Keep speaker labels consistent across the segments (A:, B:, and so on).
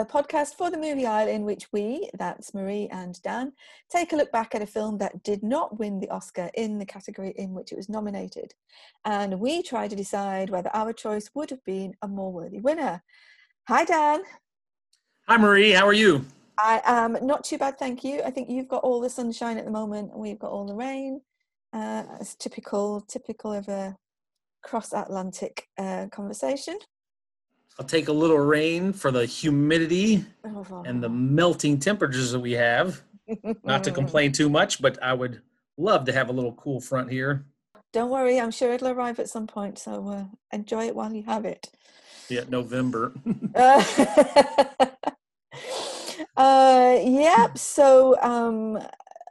A: A podcast for the Movie Isle in which we, that's Marie and Dan, take a look back at a film that did not win the Oscar in the category in which it was nominated. And we try to decide whether our choice would have been a more worthy winner. Hi, Dan.
B: Hi, Marie. How are you?
A: I am not too bad, thank you. I think you've got all the sunshine at the moment, and we've got all the rain. Uh, it's typical, typical of a cross-Atlantic uh, conversation.
B: I'll take a little rain for the humidity
A: Oh,
B: and the melting temperatures that we have. Not to complain too much, but I would love to have a little cool front here.
A: Don't worry, I'm sure it'll arrive at some point. So uh, enjoy it while you have it.
B: Yeah, November.
A: Uh, uh, yep. So um,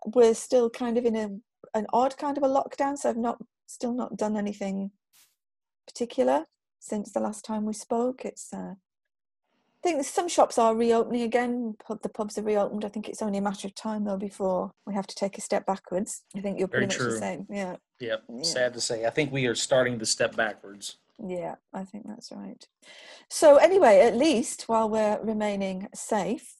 A: we're still kind of in a an odd kind of a lockdown. So I've not still not done anything particular since the last time we spoke. It's uh, I think some shops are reopening again. The pubs are reopened. I think it's only a matter of time though before we have to take a step backwards. I think you're
B: Very
A: pretty much the same. Yeah.
B: yep,
A: Yeah.
B: sad to say. I think we are starting to step backwards.
A: Yeah, I think that's right. So, anyway, at least while we're remaining safe,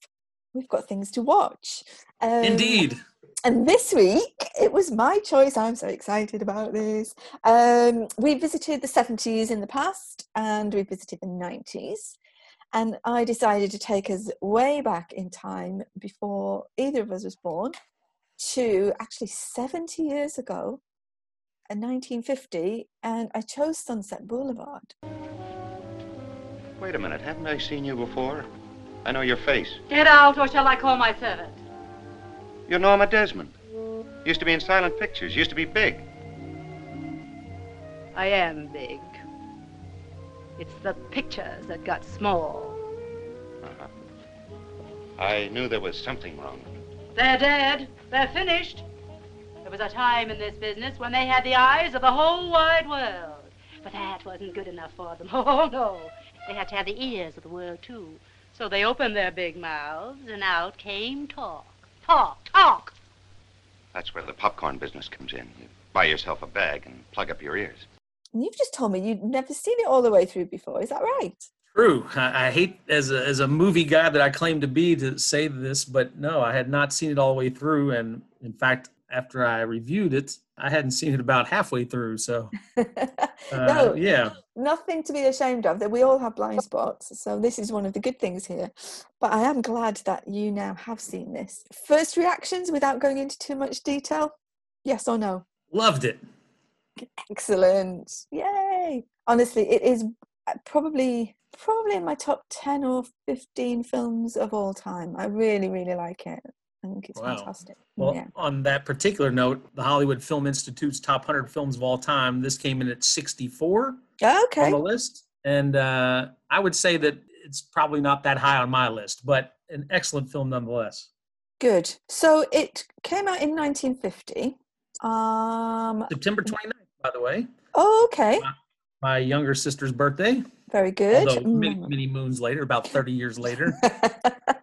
A: we've got things to watch. Um,
B: Indeed.
A: And this week, it was my choice. I'm so excited about this. Um, we visited the 70s in the past and we visited the 90s. And I decided to take us way back in time before either of us was born to actually 70 years ago, in 1950. And I chose Sunset Boulevard.
C: Wait a minute, haven't I seen you before? I know your face.
D: Get out, or shall I call my servant?
C: You're Norma Desmond. Used to be in silent pictures, used to be big.
D: I am big. It's the pictures that got small.
C: Uh-huh. I knew there was something wrong.
D: They're dead. They're finished. There was a time in this business when they had the eyes of the whole wide world. But that wasn't good enough for them. Oh, no. They had to have the ears of the world, too. So they opened their big mouths, and out came talk. Talk, talk.
C: That's where the popcorn business comes in. You buy yourself a bag and plug up your ears.
A: And you've just told me you'd never seen it all the way through before. Is that right?
B: True. I, I hate as a, as a movie guy that I claim to be to say this, but no, I had not seen it all the way through. And in fact, after I reviewed it, I hadn't seen it about halfway through. So, uh,
A: no,
B: yeah.
A: nothing to be ashamed of. That we all have blind spots, so this is one of the good things here. But I am glad that you now have seen this. First reactions, without going into too much detail. Yes or no?
B: Loved it.
A: Excellent! Yay! Honestly, it is uh, probably probably in my top ten or fifteen films of all time. I really, really like it. I think it's
B: Wow.
A: fantastic.
B: Well,
A: yeah.
B: on that particular note, the Hollywood Film Institute's top 100 films of all time, this came in at 64 on
A: Okay.
B: the list. And uh, I would say that it's probably not that high on my list, but an excellent film nonetheless.
A: Good. So it came out in 1950. Um.
B: September 29th, by the way,
A: Oh, okay.
B: my younger sister's birthday,
A: Very good.
B: although many,
A: Mm.
B: many moons later, about 30 years later,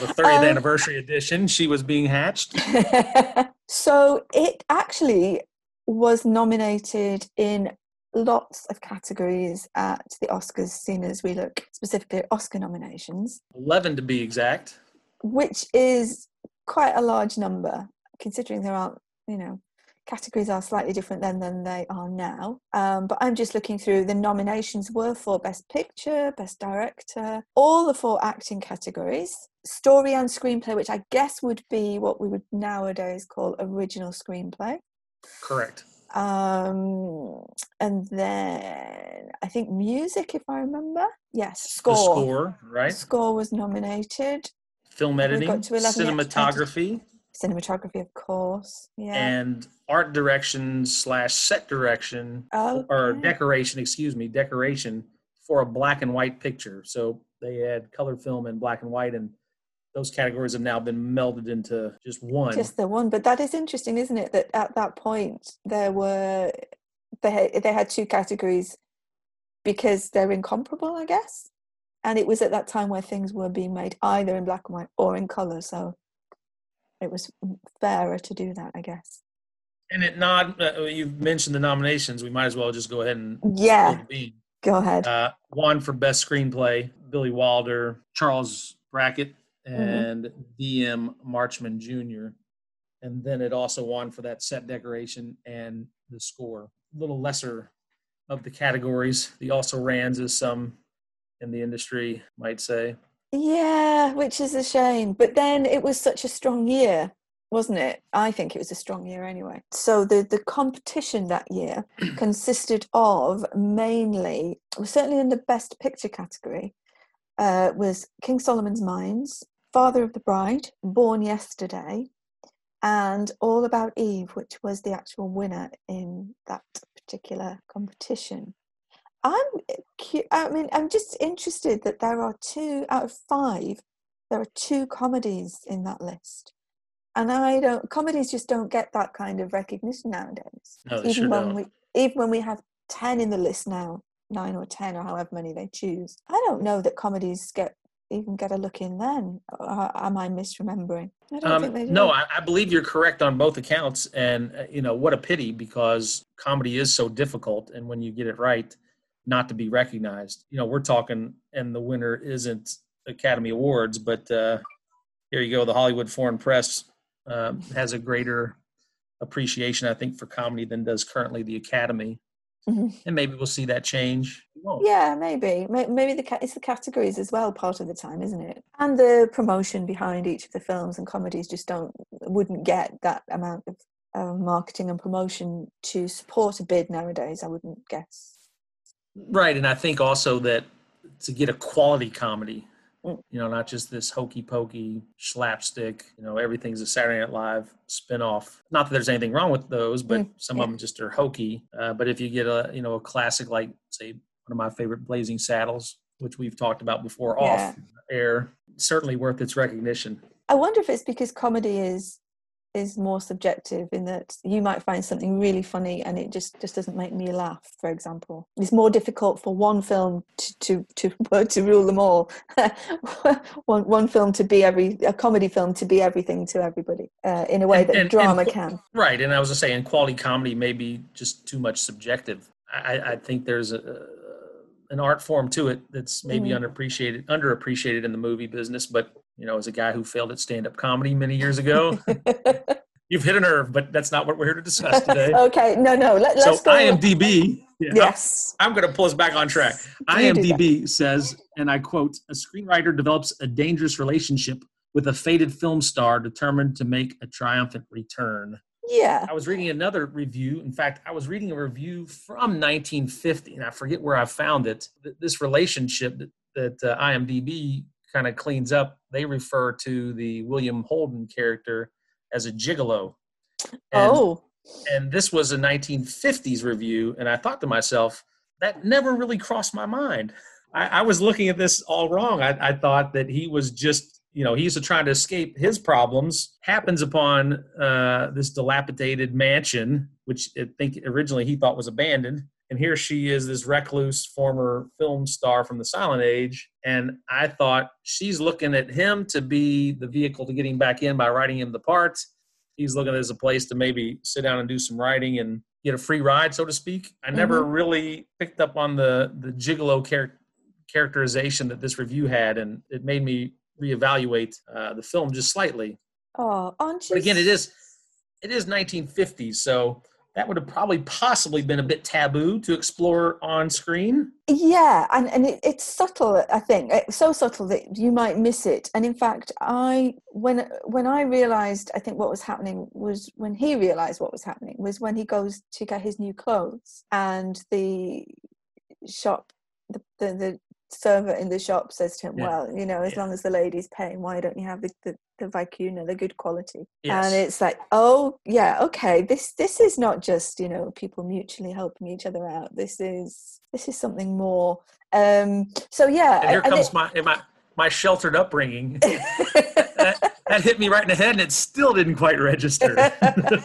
B: the 30th
A: Um,
B: anniversary edition, she was being hatched.
A: so it actually was nominated in lots of categories at the Oscars, seen as we look specifically at Oscar nominations,
B: 11 to be exact.
A: which is quite a large number considering there aren't, you know, categories are slightly different then than they are now. Um, but I'm just looking through the nominations were for Best Picture, Best Director, all the four acting categories, story and screenplay, which I guess would be what we would nowadays call original screenplay.
B: Correct.
A: Um, and then I think music, if I remember. Yes,
B: The
A: score.
B: score, right?
A: Score was nominated.
B: Film editing,
A: to 11 yet.
B: Cinematography,
A: of course. Yeah.
B: and art direction slash set direction or decoration, excuse me, decoration for a black and white picture. So they had color film and black and white, and those categories have now been melded into just one.
A: just the one but that is interesting isn't it that at that point there were they had, they had two categories because they're incomparable i guess and it was at that time where things were being made either in black and white or in color so it was fairer to do that i guess
B: and it not uh, you've mentioned the nominations. We might as well just go ahead and
A: yeah
B: spill the beans.
A: go ahead
B: Uh, one for best screenplay, Billy Wilder, Charles Brackett,
A: Mm-hmm.
B: and D.M. Marshman Jr. And then it also won for that set decoration and the score. A little lesser of the categories. The also rans, as some in the industry might say.
A: Yeah, which is a shame. But then it was such a strong year, wasn't it? I think it was a strong year anyway. So the the competition that year consisted of mainly, certainly in the best picture category, uh, was King Solomon's Mines, Father of the Bride, Born Yesterday, and All About Eve, which was the actual winner in that particular competition. I'm, I mean, I'm just interested that there are two out of five. There are two comedies in that list, and I don't. Comedies just don't get that kind of recognition nowadays.
B: No,
A: even
B: sure
A: when
B: don't.
A: we, even when we have ten in the list now, nine or ten or however many they choose. I don't know that comedies get even get a look in then. Or am I misremembering? I don't think
B: Um,
A: they do.
B: no, I, I believe you're correct on both accounts. And, uh, you know, what a pity because comedy is so difficult. And when you get it right, not to be recognized. You know, we're talking, and the winner isn't Academy Awards, but uh, here you go. The Hollywood Foreign Press uh, has a greater appreciation, I think, for comedy than does currently the Academy.
A: Mhm.
B: And maybe we'll see that change.
A: Yeah, maybe. Maybe the it's the categories as well part of the time, isn't it? And the promotion behind each of the films and comedies just don't wouldn't get that amount of uh, marketing and promotion to support a bid nowadays. I wouldn't guess.
B: Right, and I think also that to get a quality comedy,
A: Mm.
B: you know, not just this hokey pokey slapstick, you know, everything's a Saturday Night Live spinoff. Not that there's anything wrong with those, but
A: Mm,
B: some
A: yeah.
B: of them just are hokey. Uh, but if you get a, you know, a classic like, say, one of my favorite Blazing Saddles, which we've talked about before off air, certainly worth its recognition.
A: I wonder if it's because comedy is is more subjective in that you might find something really funny and it just just doesn't make me laugh for example it's more difficult for one film to to to, to rule them all one one film to be every a comedy film to be everything to everybody uh, in a way
B: And-
A: that
B: and- and
A: drama
B: qu-
A: can
B: Right, and I was just saying, quality comedy may be just too much subjective. I, I think there's a, an art form to it that's maybe
A: Mhm.
B: underappreciated, underappreciated in the movie business. But you know, as a guy who failed at stand-up comedy many years ago, you've hit a nerve. But that's not what we're here to discuss today.
A: okay no no let,
B: so
A: let's go
B: IMDb, yeah,
A: yes
B: I'm going to pull us back on track.
A: You do that.
B: IMDb says, and I quote: "A screenwriter develops a dangerous relationship with a faded film star determined to make a triumphant return."
A: yeah
B: I was reading another review. In fact, I was reading a review from 1950, and I forget where I found it. This relationship that, that uh, IMDb kind of cleans up, they refer to the William Holden character as a gigolo. And,
A: oh
B: and this was a 1950s review, and I thought to myself, that never really crossed my mind. I, I was looking at this all wrong. I, I thought that he was just, you know, he's trying to escape his problems, happens upon uh, this dilapidated mansion, which I think originally he thought was abandoned. And here she is, this recluse former film star from the silent age. And I thought she's looking at him to be the vehicle to getting back in by writing him the part. He's looking as a place to maybe sit down and do some writing and get a free ride, so to speak. I never really picked up on the the gigolo char- characterization that this review had, and it made me reevaluate uh, the film just slightly.
A: oh aren't you
B: But again, it is it is 1950s, so that would have probably possibly been a bit taboo to explore on screen.
A: yeah and, and it, it's subtle i think it's so subtle that you might miss it and in fact i when when i realized i think what was happening was when he realized what was happening was when he goes to get his new clothes and the shop the the, the server in the shop says to him
B: Yeah.
A: well you know as
B: Yeah.
A: long as the lady's paying why don't you have the the, the vicuna the good quality
B: Yes.
A: and it's like oh yeah okay this this is not just you know people mutually helping each other out this is this is something more um so yeah
B: And here
A: and
B: comes
A: it-
B: my my my sheltered upbringing. that, that hit me right in the head, and it still didn't quite register.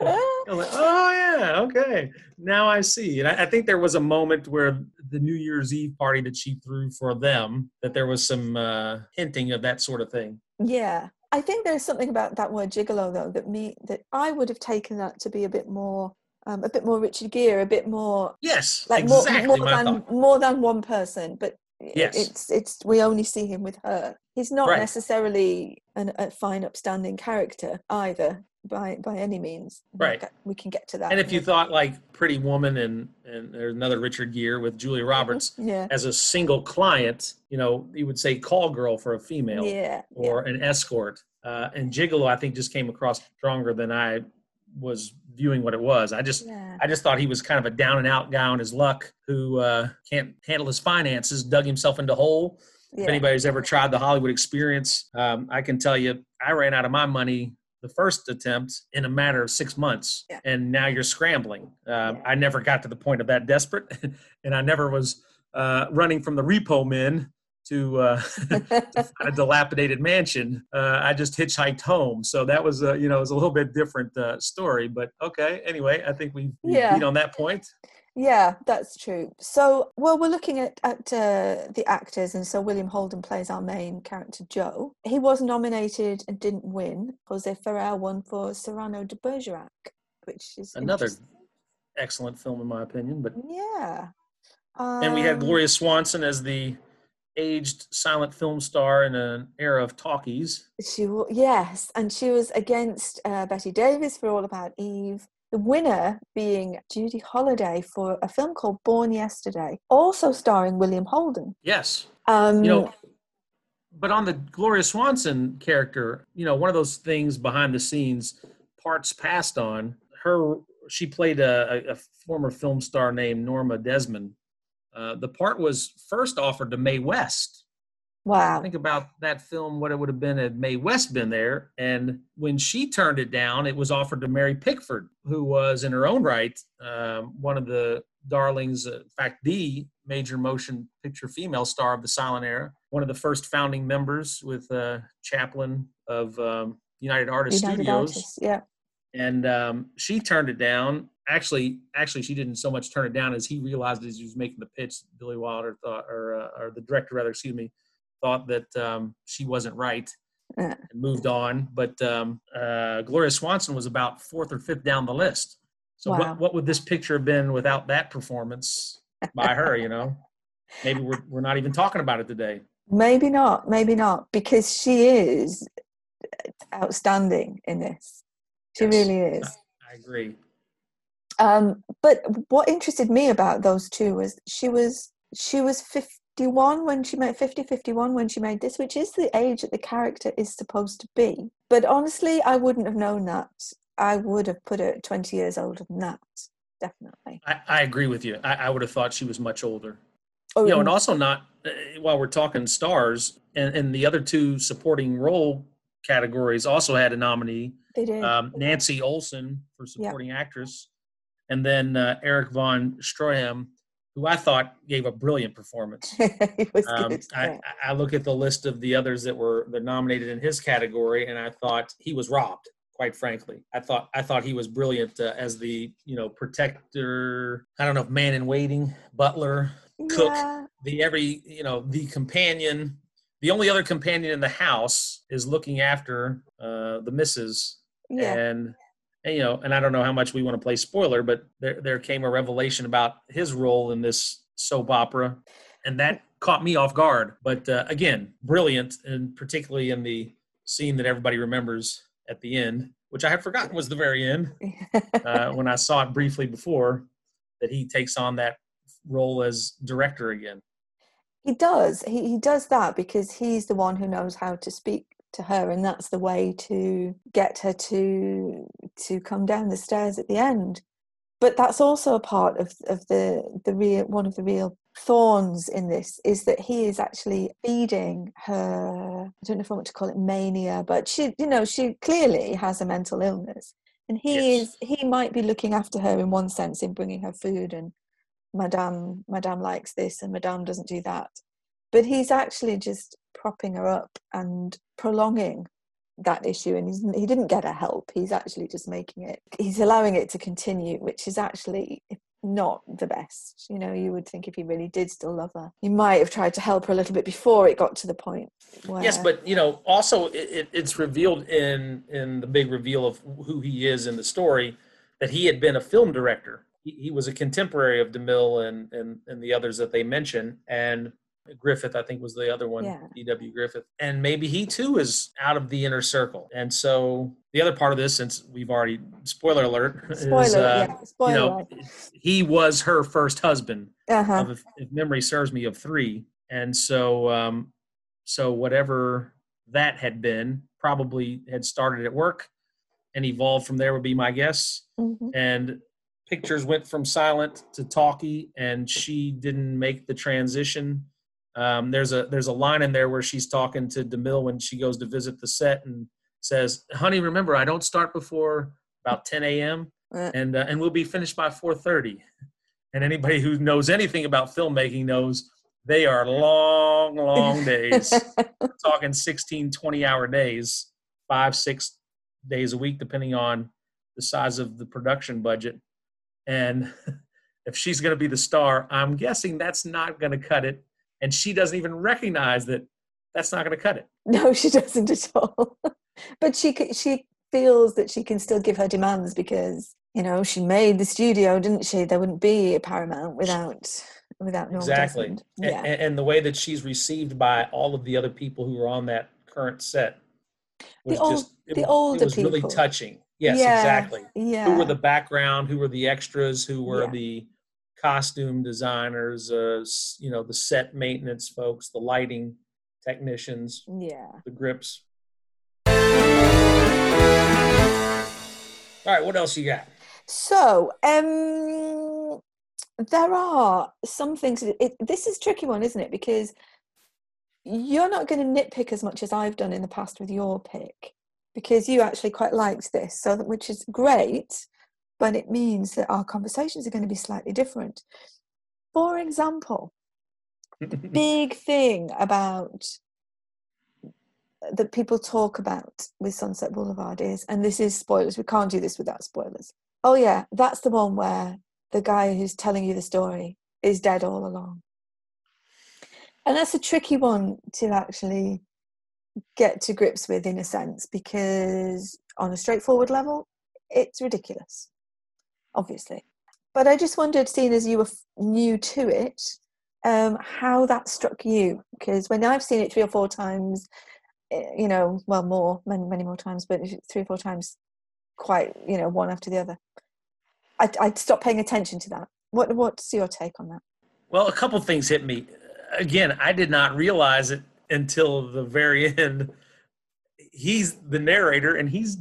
B: Like, oh yeah, okay. Now I see. And I, I think there was a moment where the New Year's Eve party that she threw for them, that there was some uh, hinting of that sort of thing.
A: yeah i think there's something about that word gigolo though that me that i would have taken that to be a bit more um, a bit more richard gere a bit more
B: Yes,
A: like
B: exactly
A: more, more than
B: thought.
A: more than one person but
B: Yes.
A: it's it's we only see him with her. He's not
B: Right.
A: necessarily an, a fine, upstanding character either, by by any means.
B: Right.
A: We can get to that.
B: And if you thought like Pretty Woman and and there's another Richard Gere with Julia Roberts
A: yeah,
B: as a single client, you know, you would say call girl for a female
A: yeah,
B: or an escort. Uh, and Gigolo, I think, just came across stronger than I was viewing what it was. I just
A: yeah,
B: I just thought he was kind of a down and out guy on his luck who uh, can't handle his finances, dug himself into a hole.
A: yeah.
B: If anybody's ever tried the Hollywood experience, um, I can tell you, I ran out of my money the first attempt in a matter of six months,
A: Yeah.
B: and now you're scrambling. Um,
A: Yeah.
B: I never got to the point of that desperate, and I never was uh, running from the repo men to, uh, to a dilapidated mansion. Uh, I just hitchhiked home, so that was, uh, you know, it was a little bit different uh, story. But okay, anyway, I think we we
A: Yeah.
B: beat on that point.
A: Yeah, that's true. So, well, we're looking at at uh, the actors, and so William Holden plays our main character, Joe. He was nominated and didn't win. Jose Ferrer won for Cyrano de Bergerac, which is
B: Another excellent film, in my opinion. But
A: Yeah.
B: and we had
A: Um,
B: Gloria Swanson as the aged silent film star in an era of talkies.
A: She yes, and she was against uh, Bette Davis for All About Eve. The winner being Judy Holliday for a film called Born Yesterday, also starring William Holden.
B: Yes,
A: Um,
B: you know. But on the Gloria Swanson character, you know, one of those things behind the scenes, parts passed on her. She played a, a- former film star named Norma Desmond. Uh, the part was first offered to Mae West.
A: Wow.
B: think about that film what it would have been had Mae West been there. And when she turned it down, it was offered to Mary Pickford, who was in her own right um, one of the darlings, uh, in fact, the major motion picture female star of the silent era, one of the first founding members with uh, Chaplin of um, United Artists
A: United
B: Studios
A: Artists, yeah.
B: and um, she turned it down. Actually, actually, she didn't so much turn it down as he realized as he was making the pitch. Billy Wilder thought, or uh, or the director rather, excuse me, thought that um, she wasn't right and moved on. But um, uh, Gloria Swanson was about fourth or fifth down the list. So
A: Wow.
B: what what would this picture have been without that performance by her? You know, maybe we're we're not even talking about it today.
A: Maybe not, maybe not, because she is outstanding in this. She
B: Yes.
A: really is.
B: I agree.
A: Um, but what interested me about those two was she was she was 51 when she made 50 51 when she made this which is the age that the character is supposed to be but honestly i wouldn't have known that i would have put her 20 years older than that definitely
B: I, I agree with you. I, I would have thought she was much older.
A: oh
B: you know, and also not uh, while we're talking stars, and, and the other two supporting role categories also had a nominee,
A: they did
B: um, Nancy Olson for
A: Yeah.
B: supporting actress, and then uh, Erich von Stroheim, who I thought gave a brilliant performance. Um, I. I look at the list of the others that were that nominated in his category, and I thought he was robbed. Quite frankly, I thought I thought he was brilliant uh, as the you know protector. I don't know if man in waiting, butler, cook.
A: yeah
B: the every you know the companion the only other companion in the house is looking after uh the missus
A: yeah
B: and you know and i don't know how much we want to play spoiler but there there came a revelation about his role in this soap opera and that caught me off guard but uh, again brilliant and particularly in the scene that everybody remembers at the end which i had forgotten was the very end uh, when i saw it briefly before that he takes on that role as director again
A: He does. He he does that because he's the one who knows how to speak to her, and that's the way to get her to to come down the stairs at the end. But that's also a part of of the the real one of the real thorns in this is that he is actually feeding her. I don't know if I want to call it mania, but she, you know, she clearly has a mental illness, and he
B: Yes.
A: is he might be looking after her in one sense in bringing her food and madame madame likes this and madame doesn't do that but he's actually just propping her up and prolonging that issue and he didn't get her help he's actually just making it he's allowing it to continue which is actually not the best you know you would think if he really did still love her he might have tried to help her a little bit before it got to the point where
B: Yes, but you know, also it, it's revealed in in the big reveal of who he is in the story that he had been a film director. He, he was a contemporary of DeMille and and and the others that they mention, and Griffith, I think was the other one,
A: Yeah.
B: D.W. Griffith. And maybe he too is out of the inner circle. And so the other part of this, since we've already, spoiler alert,
A: Spoiler,
B: is, uh,
A: yeah, spoiler.
B: you know, he was her first husband,
A: uh-huh.
B: of, if, if memory serves me, of three. And so, um, so whatever that had been probably had started at work and evolved from there would be my guess
A: Mhm.
B: and pictures went from silent to talkie and she didn't make the transition um, there's a there's a line in there where she's talking to demille when she goes to visit the set and says honey remember i don't start before about 10 a.m
A: Uh.
B: and uh, and we'll be finished by 4.30 and anybody who knows anything about filmmaking knows they are long long days. We're talking 16 20 hour days five six days a week depending on the size of the production budget. And if she's going to be the star i'm guessing that's not going to cut it and she doesn't even recognize that that's not going to cut it
A: No, she doesn't at all. but she she feels that she can still give her demands because you know she made the studio, didn't she? There wouldn't be a Paramount without without Norma
B: exactly
A: Desmond. Yeah,
B: and, and the way that she's received by all of the other people who are on that current set was
A: ol-
B: just it,
A: the older
B: it was really touching yes
A: Yeah,
B: exactly
A: yeah.
B: who were the background who were the extras who were
A: Yeah.
B: the costume designers uh, you know the set maintenance folks the lighting technicians
A: yeah.
B: the grips all right what else you got
A: So, um, there are some things. It, this is a tricky one, isn't it? Because you're not going to nitpick as much as I've done in the past with your pick, because you actually quite liked this, so that, which is great. But it means that our conversations are going to be slightly different. For example, the big thing about that people talk about with Sunset Boulevard is, and this is spoilers. We can't do this without spoilers. Oh yeah, that's the one where the guy who's telling you the story is dead all along. And that's a tricky one to actually get to grips with in a sense because on a straightforward level, it's ridiculous, obviously. But I just wondered, seeing as you were new to it, um, how that struck you. Because when I've seen it three or four times, eh, you know, well, more, many, many more times, but three or four times, quite, you know, one after the other. I, I stopped paying attention to that. What, what's your take on that?
B: Well, a couple things hit me. Again, I did not realize it until the very end. He's the narrator, and he's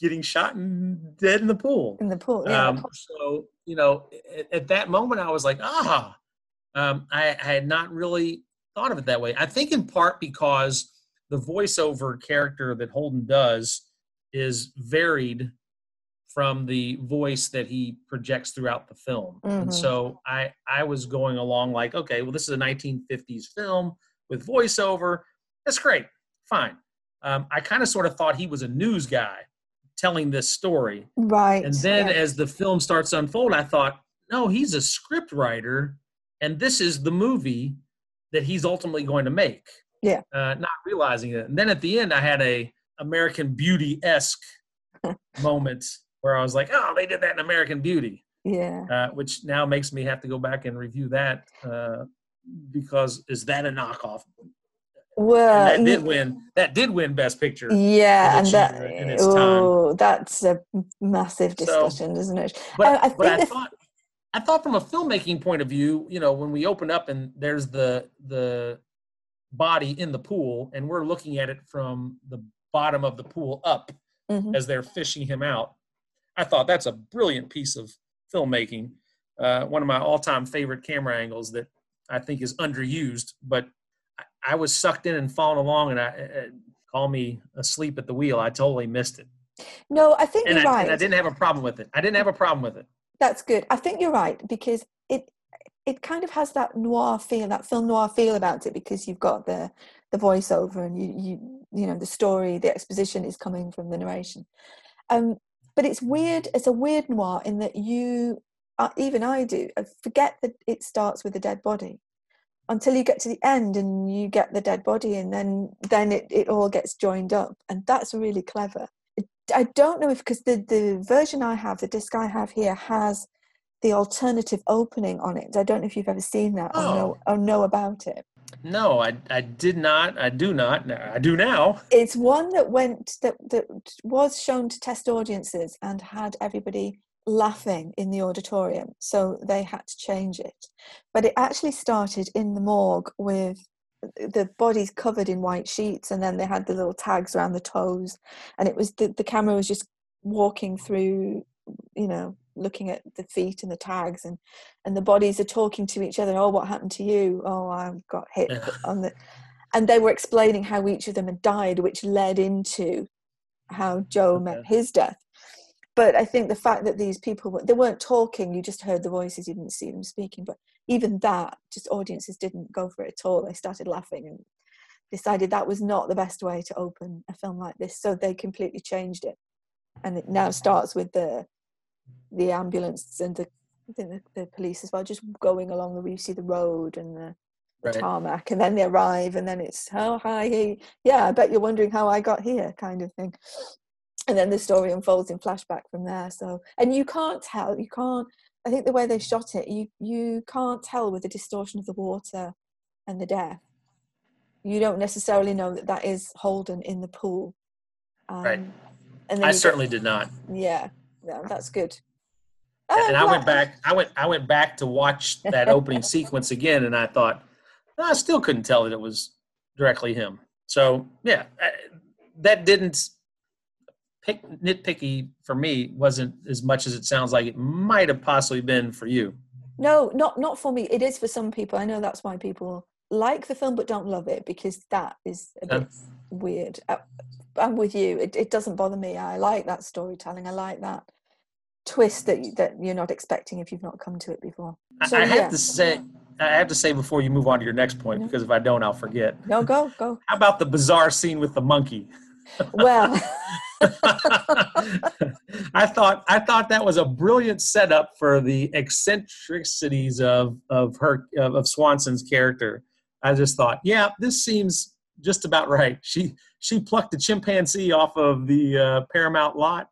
B: getting shot and dead in the pool.
A: In the pool, yeah.
B: Um, so you know, at, at that moment, I was like, ah. Um, I, I had not really thought of it that way. I think in part because the voiceover character that Holden does is varied from the voice that he projects throughout the film. And
A: Mhm.
B: so I I was going along like, okay, well, this is a 1950s film with voiceover. That's great, fine. Um, I kind of sort of thought he was a news guy telling this story,
A: right.
B: and then
A: yeah.
B: as the film starts to unfold, I thought, no, he's a script writer, and this is the movie that he's ultimately going to make.
A: Yeah.
B: Uh, not realizing it. And then at the end, I had a American Beauty esque moment where I was like, oh, they did that in American Beauty,
A: yeah.
B: uh, which now makes me have to go back and review that uh, because is that a knockoff?
A: Well,
B: And that did win. That did win Best Picture.
A: yeah, and that
B: in its time.
A: oh, that's a massive
B: So-
A: discussion, isn't it?
B: But
A: I-
B: but I thought I thought from a filmmaking point of view, you know, when we open up and there's the the body in the pool, and we're looking at it from the bottom of the pool up
A: Mhm.
B: as they're fishing him out. I thought that's a brilliant piece of filmmaking. Uh, one of my all-time favorite camera angles that I think is underused, but I, was sucked in and following along, and I uh, call me asleep at the wheel. I totally missed it,
A: No, I think
B: and
A: you're
B: I,
A: right.
B: and I didn't have a problem with it. I didn't have a problem with it.
A: That's good. I think you're right because it it kind of has that noir feel, that film noir feel about it because you've got the the voiceover and you you you know the story, the exposition is coming from the narration. Um, but it's weird. It's a weird noir in that you, uh, even I do, I forget that it starts with a dead body until you get to the end and you get the dead body and then then it, it all gets joined up and that's really clever I don't know if because the the version I have, the disc I have here, has the alternative opening on it. I don't know if you've ever seen that or know
B: Oh.
A: or know about it.
B: No, I, I did not. I do not. I do now.
A: It's one that went that that was shown to test audiences and had everybody laughing in the auditorium, so they had to change it. But it actually started in the morgue with the bodies covered in white sheets, and then they had the little tags around the toes, and it was the, the camera was just walking through, you know, looking at the feet and the tags and and the bodies are talking to each other oh what happened to you? Oh i got hit on the and they were explaining how each of them had died which led into how joe met his death but i think the fact that these people they weren't talking you just heard the voices you didn't see them speaking but even that just audiences didn't go for it at all they started laughing and decided that was not the best way to open a film like this so they completely changed it and it now starts with the the ambulance and the I think the, the police as well, just going along the you see the road and the, the
B: Right.
A: tarmac, and then they arrive, and then it's oh hi, yeah, I bet you're wondering how I got here, kind of thing. And then the story unfolds in flashback from there. So, and you can't tell, you can't. I think the way they shot it, you you can't tell with the distortion of the water and the death. You don't necessarily know that that is Holden in the pool. Um,
B: Right.
A: And
B: I
A: you get-
B: certainly did not.
A: yeah, yeah, that's good.
B: and
A: Uh,
B: I went back. I went. I went back to watch that opening sequence again, and I thought I still couldn't tell that it was directly him. So yeah, I- that didn't pick nitpicky for me. wasn't as much as it sounds like it might have possibly been for you.
A: No, not not for me. It is for some people. I know that's why people like the film but don't love it because that is a
B: Yeah.
A: bit weird. Uh, I'm with you. It it doesn't bother me. I like that storytelling. I like that twist that that you're not expecting if you've not come to it before.
B: I-
A: So,
B: I have
A: yeah.
B: to say. I have to say before you move on to your next point,
A: No.
B: because if I don't, I'll forget.
A: No, go go.
B: How about the bizarre scene with the monkey?
A: Well,
B: I thought I thought that was a brilliant setup for the eccentricities of of her of, of Swanson's character. I just thought, yeah, this seems just about right. She she plucked a chimpanzee off of the uh, Paramount lot,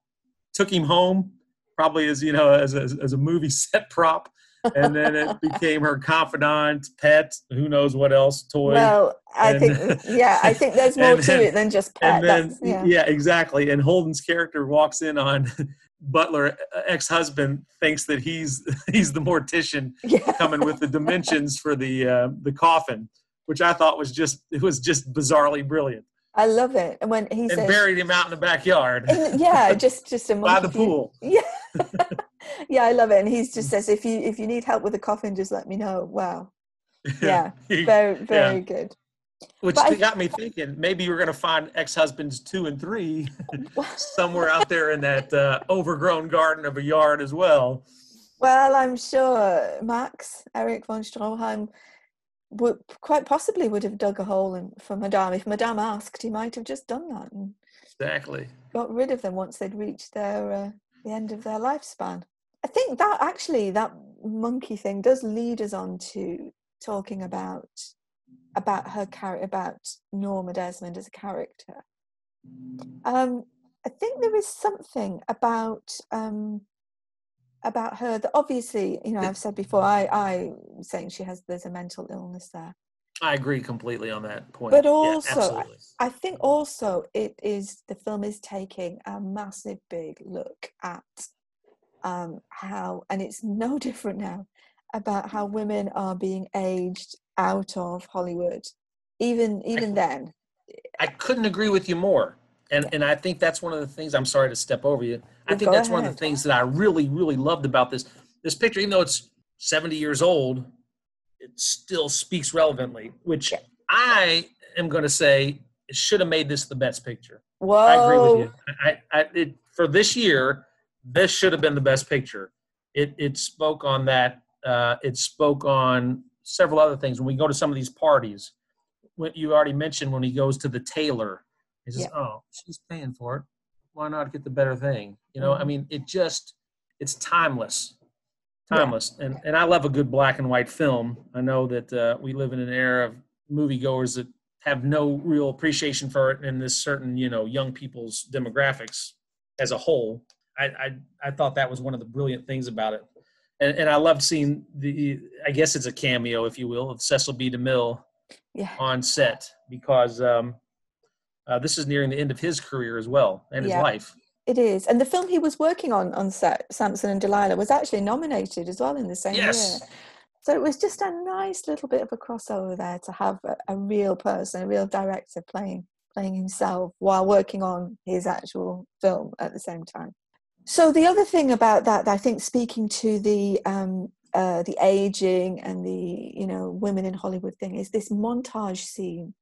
B: took him home, probably as you know as a, as a movie set prop, and then it became her confidant, pet, who knows what else, toy.
A: well, I
B: and-
A: think yeah, I think there's more
B: and
A: to it than just pet.
B: and then
A: yeah.
B: yeah. exactly and holden's character walks in on butler uh, ex-husband thinks that he's he's the mortician
A: yeah.
B: coming with the dimensions for the uh, the coffin which i thought was just it was just bizarrely brilliant
A: I love it. And when he
B: and
A: says
B: buried him out in the backyard
A: In- yeah, just just a
B: by the pool
A: Yeah, yeah, I love it. And he just says, if you if you need help with the coffin, just let me know. Wow, yeah, very very good.
B: which
A: But
B: got me thinking maybe you're going to find ex-husbands two and three somewhere out there in that uh, overgrown garden of a yard as well
A: Well, I'm sure Max Erich von Stroheim would quite possibly would have dug a hole in, for Madame if Madame asked. He might have just done that and
B: exactly
A: got rid of them once they'd reached their uh, the end of their lifespan. I think that actually that monkey thing does lead us on to talking about about her character about Norma Desmond as a character. Um, I think there is something about um, about her that obviously you know I've said before I I saying she has there's a mental illness there.
B: I agree completely on that point.
A: But
B: Yeah,
A: also,
B: absolutely.
A: I think also it is the film is taking a massive big look at um, how, and it's no different now, about how women are being aged out of Hollywood. Even even then,
B: I couldn't agree with you more. And
A: Yeah.
B: and I think that's one of the things I'm sorry to step over you. I think
A: go
B: that's one of the things that I really, really loved about this this picture, even though it's 70 years old, it still speaks relevantly, which
A: Yeah.
B: I am gonna say should have made this the best picture.
A: whoa,
B: I agree with you. I, I it, for this year, this should have been the best picture. It it spoke on that. Uh, it spoke on several other things. When we go to some of these parties, when you already mentioned when he goes to the tailor, he says,
A: Yeah.
B: "Oh, she's paying for it. Why not get the better thing?" You know, I
A: Mhm.
B: mean, it just it's timeless,
A: Yeah.
B: timeless. And and I love a good black and white film. I know that uh, we live in an era of moviegoers that have no real appreciation for it in this certain you know young people's demographics as a whole i i, I thought that was one of the brilliant things about it and, and i loved seeing the i guess it's a cameo if you will of cecil b demille
A: Yeah.
B: on set because um, uh, this is nearing the end of his career as well and his life.
A: It is. And the film he was working on on set, Samson and Delilah, was actually nominated as well in the same
B: Yes.
A: year. So it was just a nice little bit of a crossover there to have a, a real person, a real director playing playing himself while working on his actual film at the same time. So the other thing about that, I think, speaking to the um, uh, the aging and the you know women in Hollywood thing, is this montage scene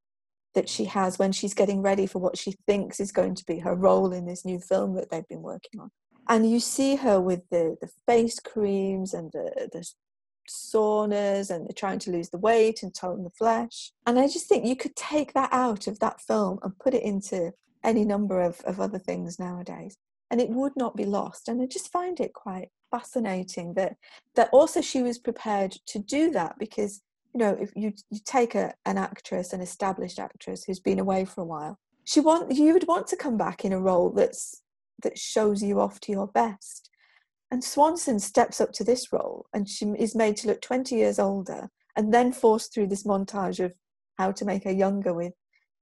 A: that she has when she's getting ready for what she thinks is going to be her role in this new film that they've been working on. And you see her with the, the face creams and the, the saunas and trying to lose the weight and tone the flesh. And I just think you could take that out of that film and put it into any number of, of other things nowadays. And it would not be lost. And I just find it quite fascinating that that also she was prepared to do that because you know if you you take a, an actress an established actress who's been away for a while she want you would want to come back in a role that's that shows you off to your best and swanson steps up to this role and she is made to look 20 years older and then forced through this montage of how to make her younger with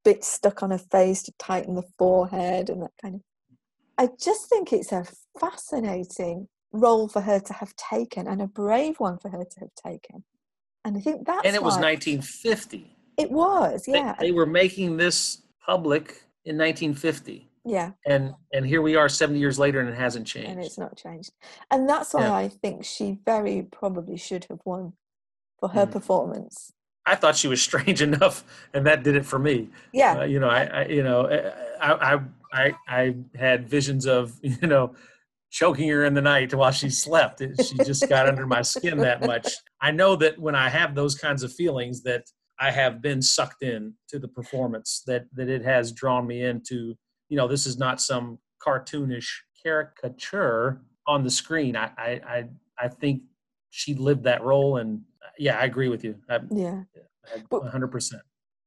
A: bits stuck on her face to tighten the forehead and that kind of i just think it's a fascinating role for her to have taken and a brave one for her to have taken and i think that's
B: and it was 1950.
A: it was
B: They-
A: yeah
B: They, were making this public in 1950.
A: yeah
B: And and here we are 70 years later and it hasn't changed.
A: and it's not changed and that's why
B: Yeah.
A: i think she very probably should have won for her
B: Mm.
A: performance
B: I thought she was strange enough and that did it for me.
A: yeah
B: Uh, you know, I, I you know, I, I I I had visions of, you know, choking her in the night while she slept. She just got under my skin that much. I know that when I have those kinds of feelings that I have been sucked in to the performance that that it has drawn me into, you know, this is not some cartoonish caricature on the screen. I I I, I think she lived that role and yeah, I agree with you. I,
A: yeah
B: I, 100%.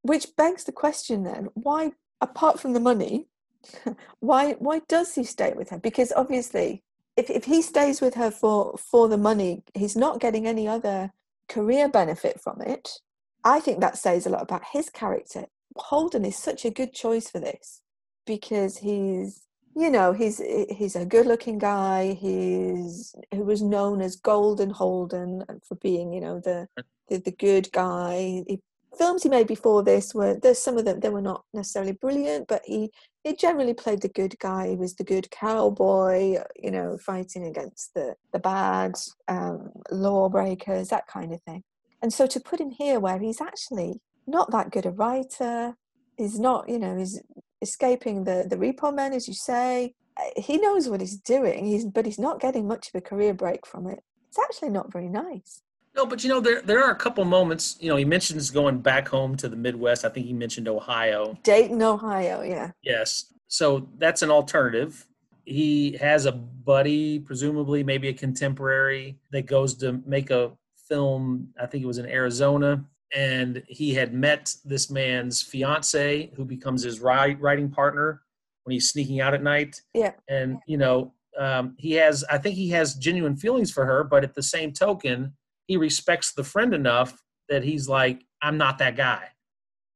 A: which begs the question then why apart from the money why why does he stay with her? Because obviously if, if he stays with her for for the money he's not getting any other career benefit from it. I think that says a lot about his character. Holden is such a good choice for this because he's you know he's he's a good looking guy. He's who was known as golden holden for being you know the the, the good guy. He films he made before this were there's some of them they were not necessarily brilliant but he he generally played the good guy he was the good cowboy you know fighting against the the bad um, lawbreakers that kind of thing. And so to put him here where he's actually not that good a writer he's not you know he's escaping the the repo men as you say uh, he knows what he's doing he's but he's not getting much of a career break from it. It's actually not very nice
B: No, but you know there there are a couple moments. You know, he mentions going back home to the Midwest. I think he mentioned Ohio.
A: dayton ohio yeah
B: Yes, so that's an alternative. He has a buddy, presumably maybe a contemporary, that goes to make a film. I think it was in Arizona, and he had met this man's fiance, who becomes his writing partner when he's sneaking out at night.
A: Yeah.
B: and you know um, he has. I think he has genuine feelings for her, but at the same token, he respects the friend enough that he's like, I'm not that guy.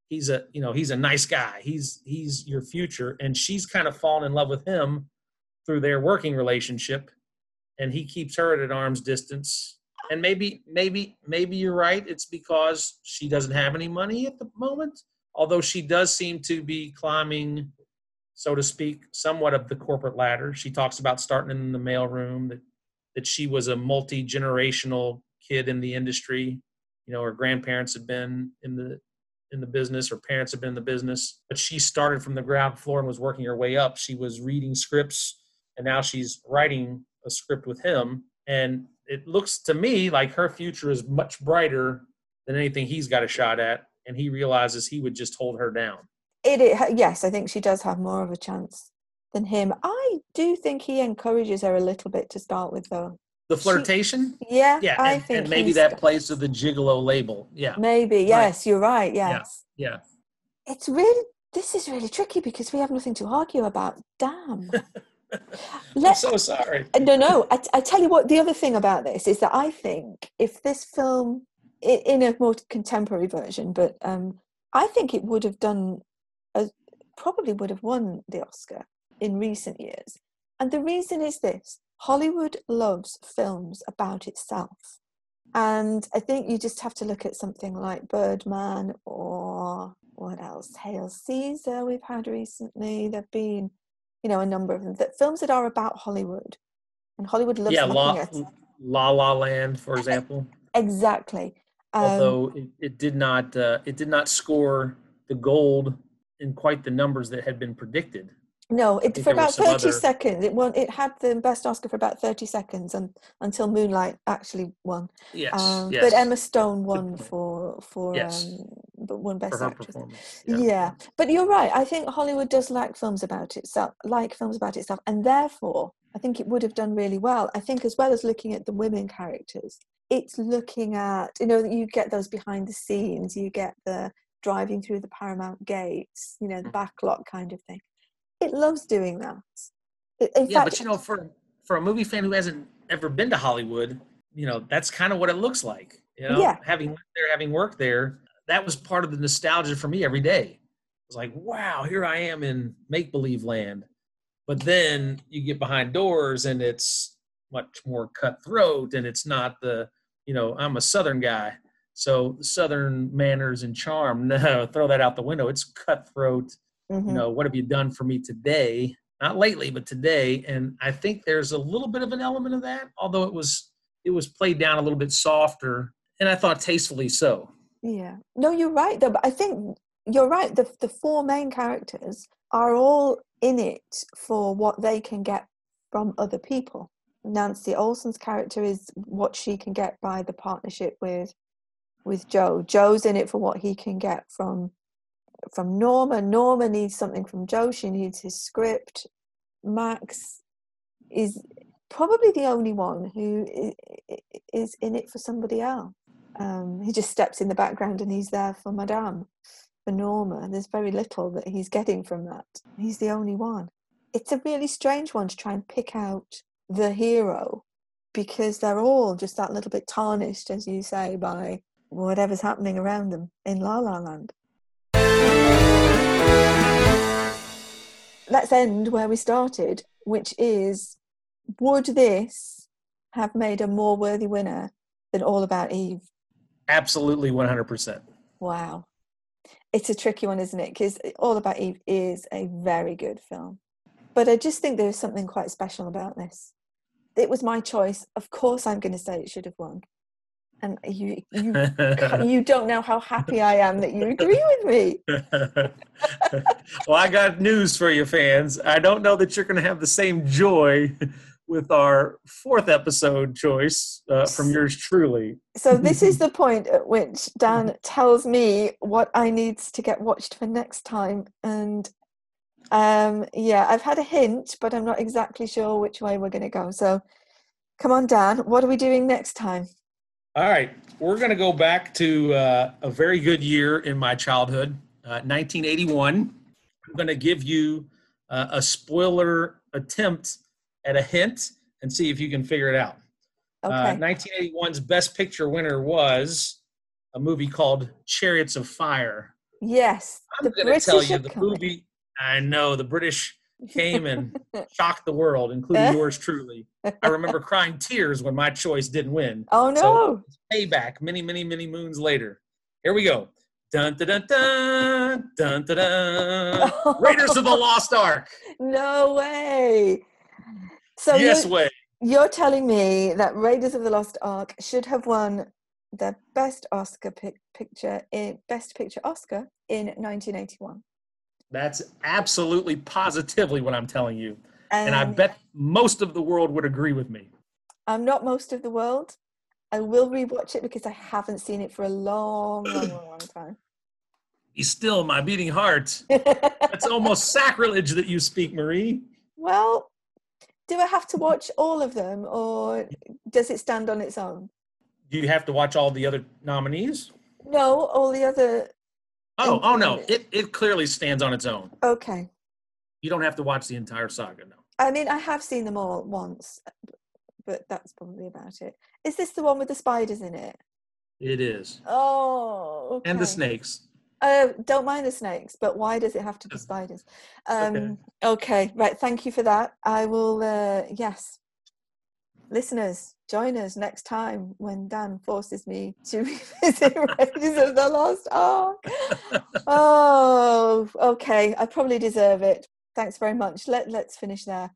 B: He's a, you know, he's a nice guy. He's he's your future, and she's kind of fallen in love with him through their working relationship, and he keeps her at an arm's distance. And maybe, maybe, maybe you're right. It's because she doesn't have any money at the moment, although she does seem to be climbing, so to speak, somewhat of the corporate ladder. She talks about starting in the mailroom that that she was a multi generational kid in the industry. You know, her grandparents had been in the in the business, her parents had been in the business, but she started from the ground floor and was working her way up. She was reading scripts, and now she's writing a script with him. And it looks to me like her future is much brighter than anything he's got a shot at. And he realizes he would just hold her down.
A: it, yes i think she does have more of a chance than him i do think he encourages her a little bit to start with though
B: The flirtation,
A: yeah
B: yeah,
A: i
B: and,
A: think
B: and maybe that plays to the gigolo label. Yeah,
A: maybe yes you're right
B: Yeah.
A: yes
B: yeah.
A: it's really this is really tricky because we have nothing to argue about damn
B: I'm so sorry.
A: no no I, I tell you what the other thing about this is that i think if this film i- in a more contemporary version, but um, I think it would have done, a, probably would have won the Oscar in recent years. And the reason is this Hollywood loves films about itself. And I think you just have to look at something like Birdman or what else? Hail Caesar, we've had recently. There have been, you know, a number of them that films that are about Hollywood. And Hollywood loves
B: yeah, La, La La Land, for example.
A: exactly. Um,
B: Although it, it did not, uh, it did not score the gold in quite the numbers that had been predicted.
A: No, it for about
B: some
A: thirty
B: other-
A: seconds. It won. It had the best Oscar for about thirty seconds, and until Moonlight actually won.
B: Yes,
A: Um,
B: yes.
A: But Emma Stone won for for
B: Yes.
A: um, but won Best Actress.
B: performance.
A: Yeah. but you're right. I think Hollywood does like films about itself, like films about itself, and therefore I think it would have done really well. I think as well as looking at the women characters, it's looking at you know you get those behind the scenes, you get the driving through the Paramount gates, you know the
B: Mm.
A: backlot kind of thing. It loves doing that. In
B: yeah,
A: fact,
B: but you know, for for a movie fan who hasn't ever been to Hollywood, you know, that's kind of what it looks like. You know,
A: Yeah.
B: having lived there, having worked there, that was part of the nostalgia for me every day. It was like, wow, here I am in make believe land. But then you get behind doors and it's much more cutthroat and it's not the, you know, I'm a Southern guy. So Southern manners and charm, no, throw that out the window. It's cutthroat
A: mhm.
B: you know what have you done for me today not lately but today and i think there's a little bit of an element of that although it was it was played down a little bit softer and i thought tastefully so
A: Yeah. No, you're right though. But I think you're right. The the four main characters are all in it for what they can get from other people. Nancy Olson's character is what she can get by the partnership with with Joe. Joe's in it for what he can get from from Norma. Norma needs something from Joe. She needs his script. Max is probably the only one who is in it for somebody else. Um, he just steps in the background and he's there for Madame, for Norma. There's very little that he's getting from that. He's the only one. It's a really strange one to try and pick out the hero because they're all just that little bit tarnished, as you say, by whatever's happening around them in La La Land. Let's end where we started, which is would this have made a more worthy winner than All About Eve?
B: absolutely 100%
A: Wow. It's a tricky one, isn't it? Because All About Eve is a very good film. But I just think there's something quite special about this. It was my choice. Of course, I'm going to say it should have won. And you, you, you don't know how happy I am that you agree with me.
B: well i got news for you fans i don't know that you're going to have the same joy with our fourth episode choice uh, from yours truly
A: So this is the point at which Dan tells me what I need to get watched for next time. And um, yeah, I've had a hint, but I'm not exactly sure which way we're going to go. So come on, Dan, what are we doing next time?
B: All right, we're going to go back to uh, a very good year in my childhood, uh, 1981. I'm going to give you uh, a spoiler attempt at a hint and see if you can figure it out.
A: Okay.
B: Uh, 1981's Best Picture winner was a movie called Chariots of Fire.
A: yes,
B: I'm
A: the
B: going to
A: British
B: tell you the
A: coming.
B: movie. I know the British came and shocked the world, including yours truly. I remember crying tears when my choice didn't win.
A: Oh no!
B: So- Payback, many, many, many moons later. Here we go. Dun dun dun dun dun dun dun. Raiders of the Lost Ark.
A: no way. So
B: yes,
A: you're,
B: way.
A: you're telling me that Raiders of the Lost Ark should have won the best Oscar pic- picture in Best Picture Oscar in 1981.
B: That's absolutely positively what I'm telling you. And I bet most of the world would agree with me.
A: I'm not most of the world. I will rewatch it because I haven't seen it for a long, long, long, long time.
B: Be still, my beating heart. That's almost sacrilege that you speak, Marie.
A: well, do I have to watch all of them or does it stand on its own?
B: Do you have to watch all the other nominees?
A: No, all the other.
B: Oh, oh no. It, it clearly stands on its own.
A: Okay.
B: You don't have to watch the entire saga, no.
A: I mean, I have seen them all once, but that's probably about it. Is this the one with the spiders in it?
B: It is.
A: Oh, okay.
B: And the snakes.
A: Uh, don't mind the snakes, but why does it have to be spiders? Um,
B: Okay.
A: okay. right. Thank you for that. I will. Uh, yes, listeners, join us next time when Dan forces me to revisit of the Lost Ark. oh, okay. I probably deserve it. Thanks very much. Let Let's finish there.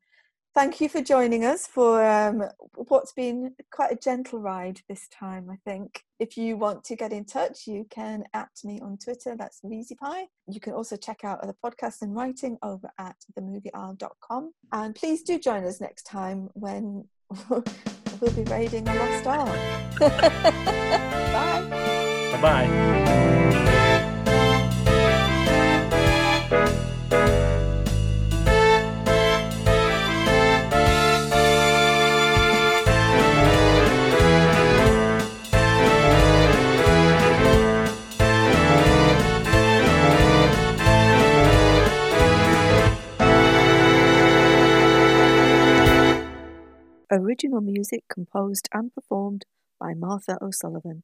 A: Thank you for joining us for um, what's been quite a gentle ride this time, I think. If you want to get in touch, you can at me on Twitter, that's Pie. You can also check out other podcasts and writing over at themovieisle.com. And please do join us next time when we'll be raiding a lost ark.
B: Bye. Bye.
A: Original music composed and performed by Martha O'Sullivan.